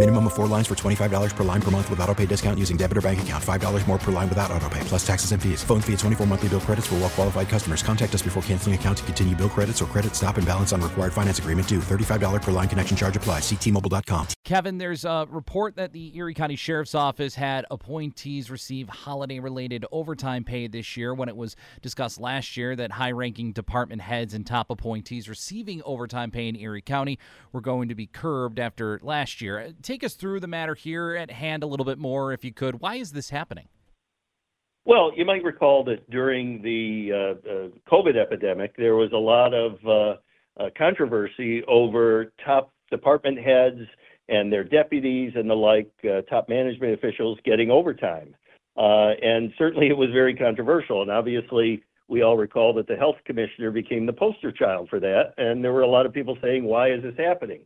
Minimum of four lines for $25 per line per month with auto pay discount using debit or bank account. $5 more per line without auto pay, plus taxes and fees. Phone fee at 24 monthly bill credits for well qualified customers. Contact us before canceling account to continue bill credits or credit stop and balance on required finance agreement due. $35 per line connection charge applies. Ctmobile.com. Kevin, there's a report that the Erie County Sheriff's Office had appointees receive holiday related overtime pay this year when it was discussed last year that high ranking department heads and top appointees receiving overtime pay in Erie County were going to be curbed after last year. Take us through the matter here at hand a little bit more, if you could. Why is this happening? Well, you might recall that during the uh, uh, COVID epidemic, there was a lot of uh, uh, controversy over top department heads and their deputies and the like, uh, top management officials getting overtime. Uh, and certainly it was very controversial. And obviously, we all recall that the health commissioner became the poster child for that. And there were a lot of people saying, why is this happening?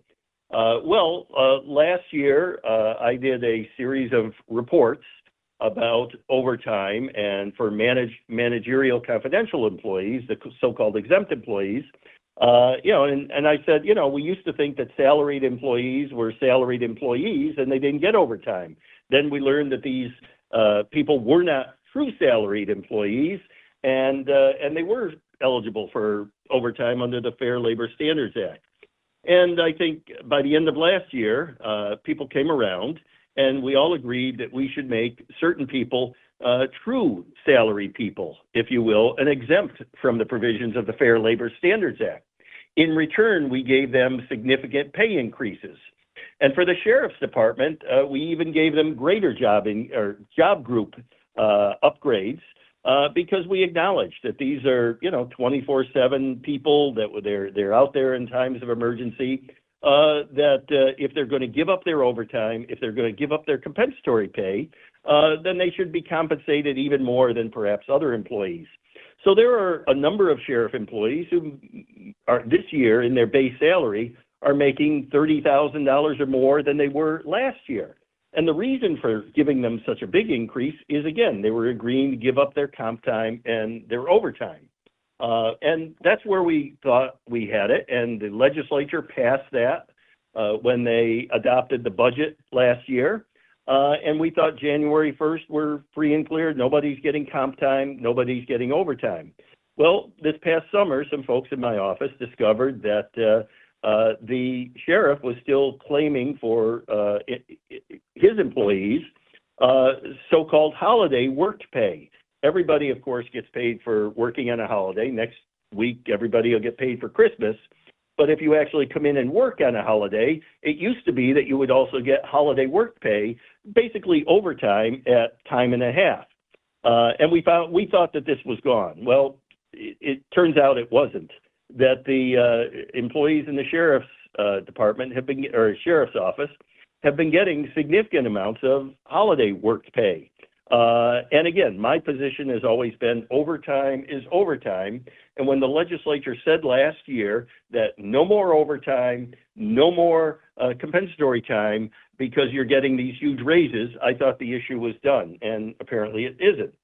Uh, well, uh, last year uh, I did a series of reports about overtime and for managerial confidential employees, the so-called exempt employees. You know, and, I said, you know, we used to think that salaried employees were salaried employees and they didn't get overtime. Then we learned that these people were not true salaried employees and they were eligible for overtime under the Fair Labor Standards Act. And I think by the end of last year, uh, people came around and we all agreed that we should make certain people uh, true salary people, if you will, and exempt from the provisions of the Fair Labor Standards Act. In return, we gave them significant pay increases. And for the sheriff's department, uh, we even gave them greater job in, or job group uh, upgrades because we acknowledge that these are, you know, 24/7 people that they're out there in times of emergency. Uh, that uh, if they're going to give up their overtime, if they're going to give up their compensatory pay, uh, then they should be compensated even more than perhaps other employees. So there are a number of sheriff employees who are this year in their base salary are making $30,000 or more than they were last year. And the reason for giving them such a big increase is again, they were agreeing to give up their comp time and their overtime. Uh, and that's where we thought we had it. And the legislature passed that uh, when they adopted the budget last year. Uh, and we thought January 1st we're free and clear. Nobody's getting comp time, nobody's getting overtime. Well, this past summer, some folks in my office discovered that uh, uh, the sheriff was still claiming for uh, his employees uh, so-called holiday worked pay. Everybody, of course, gets paid for working on a holiday. Next week, everybody will get paid for Christmas. But if you actually come in and work on a holiday, it used to be that you would also get holiday work pay, basically overtime at time and a half. Uh, and we found we thought that this was gone. Well, it, it turns out it wasn't that the uh, employees in the sheriff's uh, department have been, or sheriff's office, have been getting significant amounts of holiday work pay. Uh, and again, my position has always been overtime is overtime. And when the legislature said last year that no more overtime, no more uh, compensatory time because you're getting these huge raises, I thought the issue was done. And apparently it isn't.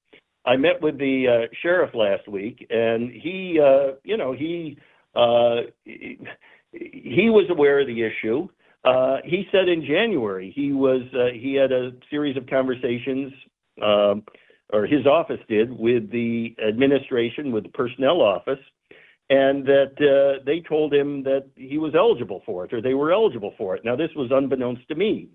I met with the uh, sheriff last week, and he, uh, you know, he, uh, he he was aware of the issue. Uh, he said in January he was uh, he had a series of conversations, um, or his office did, with the administration, with the personnel office, and that uh, they told him that he was eligible for it, or they were eligible for it. Now this was unbeknownst to me.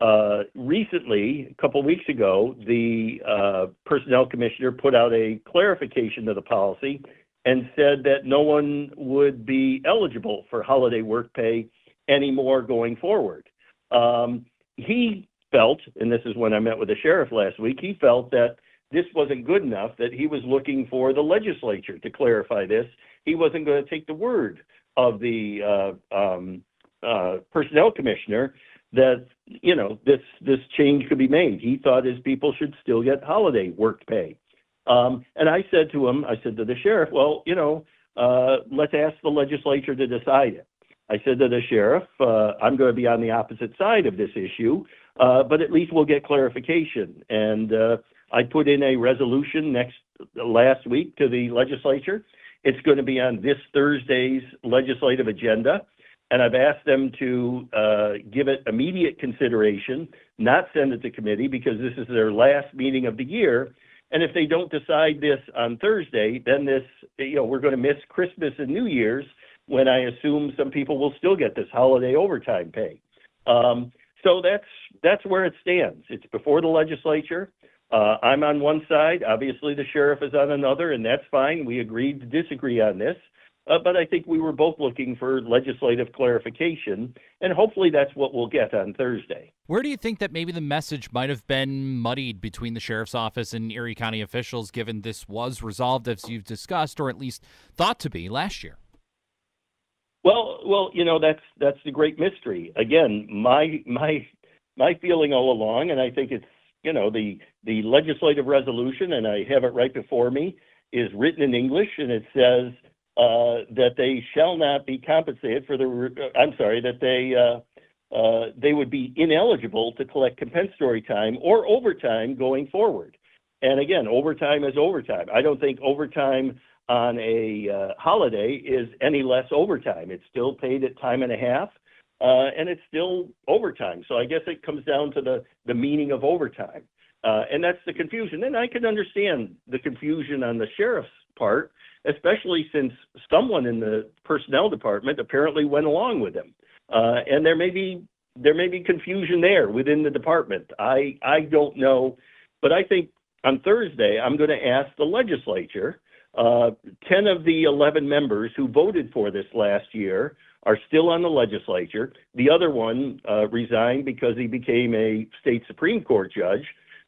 Uh, recently, a couple of weeks ago, the uh, personnel commissioner put out a clarification to the policy and said that no one would be eligible for holiday work pay anymore going forward. Um, he felt, and this is when I met with the sheriff last week, he felt that this wasn't good enough, that he was looking for the legislature to clarify this. He wasn't going to take the word of the uh, um, uh, personnel commissioner that you know this this change could be made. He thought his people should still get holiday work pay. Um, and I said to him, I said to the sheriff, well, you know, uh, let's ask the legislature to decide it. I said to the sheriff, uh, I'm going to be on the opposite side of this issue, uh, but at least we'll get clarification. And uh, I put in a resolution next last week to the legislature. It's going to be on this Thursday's legislative agenda, and I've asked them to uh, give it immediate consideration, not send it to committee because this is their last meeting of the year. And if they don't decide this on Thursday, then this, you know, we're going to miss Christmas and New Year's when I assume some people will still get this holiday overtime pay. Um, so that's that's where it stands. It's before the legislature. Uh, I'm on one side. Obviously, the sheriff is on another, and that's fine. We agreed to disagree on this. Uh, but I think we were both looking for legislative clarification, and hopefully that's what we'll get on Thursday. Where do you think that maybe the message might have been muddied between the sheriff's office and Erie County officials, given this was resolved as you've discussed, or at least thought to be last year? Well, well, you know that's that's the great mystery. Again, my my my feeling all along, and I think it's you know the the legislative resolution, and I have it right before me, is written in English, and it says uh, that they shall not be compensated for the, uh, I'm sorry, that they, uh, uh, they would be ineligible to collect compensatory time or overtime going forward. And again, overtime is overtime. I don't think overtime on a uh, holiday is any less overtime. It's still paid at time and a half, uh, and it's still overtime. So I guess it comes down to the, the meaning of overtime. Uh, and that's the confusion. And I can understand the confusion on the sheriff's part especially since someone in the personnel department apparently went along with him. Uh, and there may be there may be confusion there within the department. I I don't know, but I think on Thursday I'm going to ask the legislature. Uh, Ten of the eleven members who voted for this last year are still on the legislature. The other one uh, resigned because he became a state supreme court judge.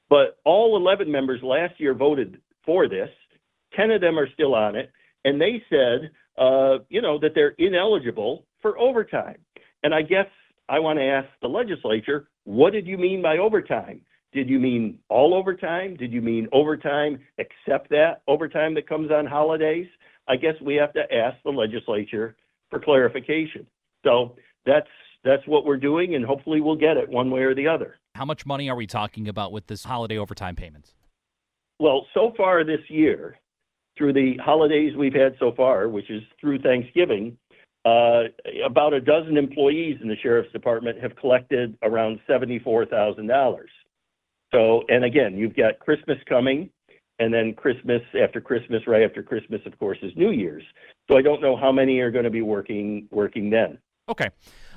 But all 11 members last year voted for this. 10 of them are still on it, and they said, uh, you know, that they're ineligible for overtime. And I guess I want to ask the legislature, what did you mean by overtime? Did you mean all overtime? Did you mean overtime except that overtime that comes on holidays? I guess we have to ask the legislature for clarification. So that's that's what we're doing, and hopefully we'll get it one way or the other. How much money are we talking about with this holiday overtime payments? Well, so far this year, through the holidays we've had so far, which is through Thanksgiving, uh, about a dozen employees in the sheriff's department have collected around $74,000. So, and again, you've got Christmas coming, and then Christmas after Christmas, right after Christmas, of course, is New Year's. So I don't know how many are going to be working working then. Okay.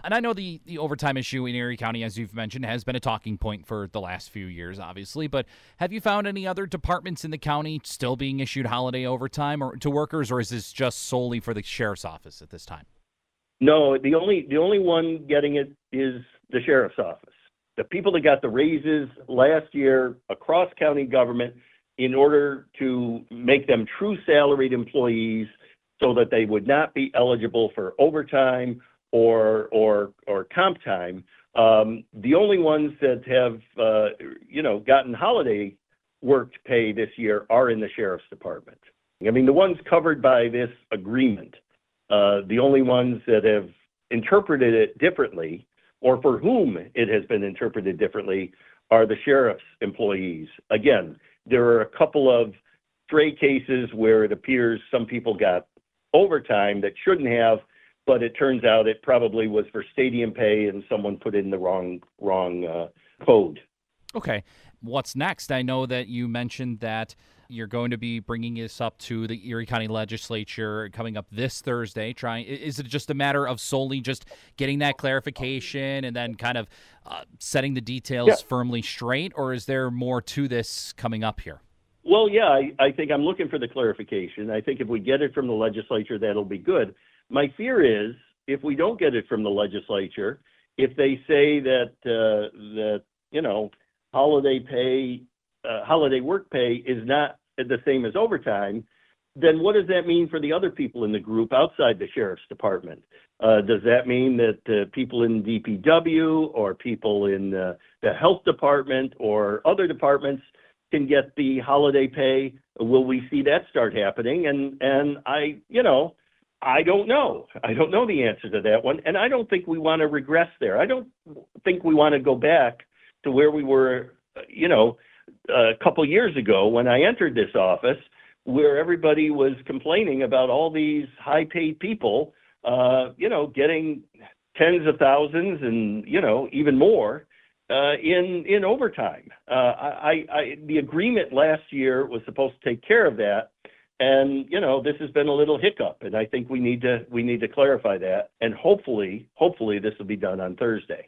And I know the, the overtime issue in Erie County, as you've mentioned, has been a talking point for the last few years, obviously. But have you found any other departments in the county still being issued holiday overtime or to workers, or is this just solely for the sheriff's office at this time? No, the only the only one getting it is the sheriff's office. The people that got the raises last year across county government in order to make them true salaried employees so that they would not be eligible for overtime or or or comp time. Um, the only ones that have uh, you know gotten holiday work pay this year are in the sheriff's department. I mean, the ones covered by this agreement, uh, the only ones that have interpreted it differently, or for whom it has been interpreted differently, are the sheriff's employees. Again, there are a couple of stray cases where it appears some people got overtime that shouldn't have, but it turns out it probably was for stadium pay and someone put in the wrong wrong uh, code. Okay, what's next? I know that you mentioned that you're going to be bringing this up to the Erie County Legislature coming up this Thursday. Trying is it just a matter of solely just getting that clarification and then kind of uh, setting the details yeah. firmly straight, or is there more to this coming up here? Well, yeah, I, I think I'm looking for the clarification. I think if we get it from the legislature, that'll be good. My fear is if we don't get it from the legislature, if they say that uh, that you know holiday pay, uh, holiday work pay is not the same as overtime, then what does that mean for the other people in the group outside the sheriff's department? Uh, does that mean that uh, people in DPW or people in uh, the health department or other departments can get the holiday pay? Will we see that start happening? And and I, you know, I don't know. I don't know the answer to that one, and I don't think we want to regress there. I don't think we want to go back to where we were, you know, a couple years ago when I entered this office, where everybody was complaining about all these high-paid people, uh, you know, getting tens of thousands and you know even more uh, in in overtime. Uh, the agreement last year was supposed to take care of that, and you know this has been a little hiccup, and I think we need to we need to clarify that, and hopefully hopefully this will be done on Thursday.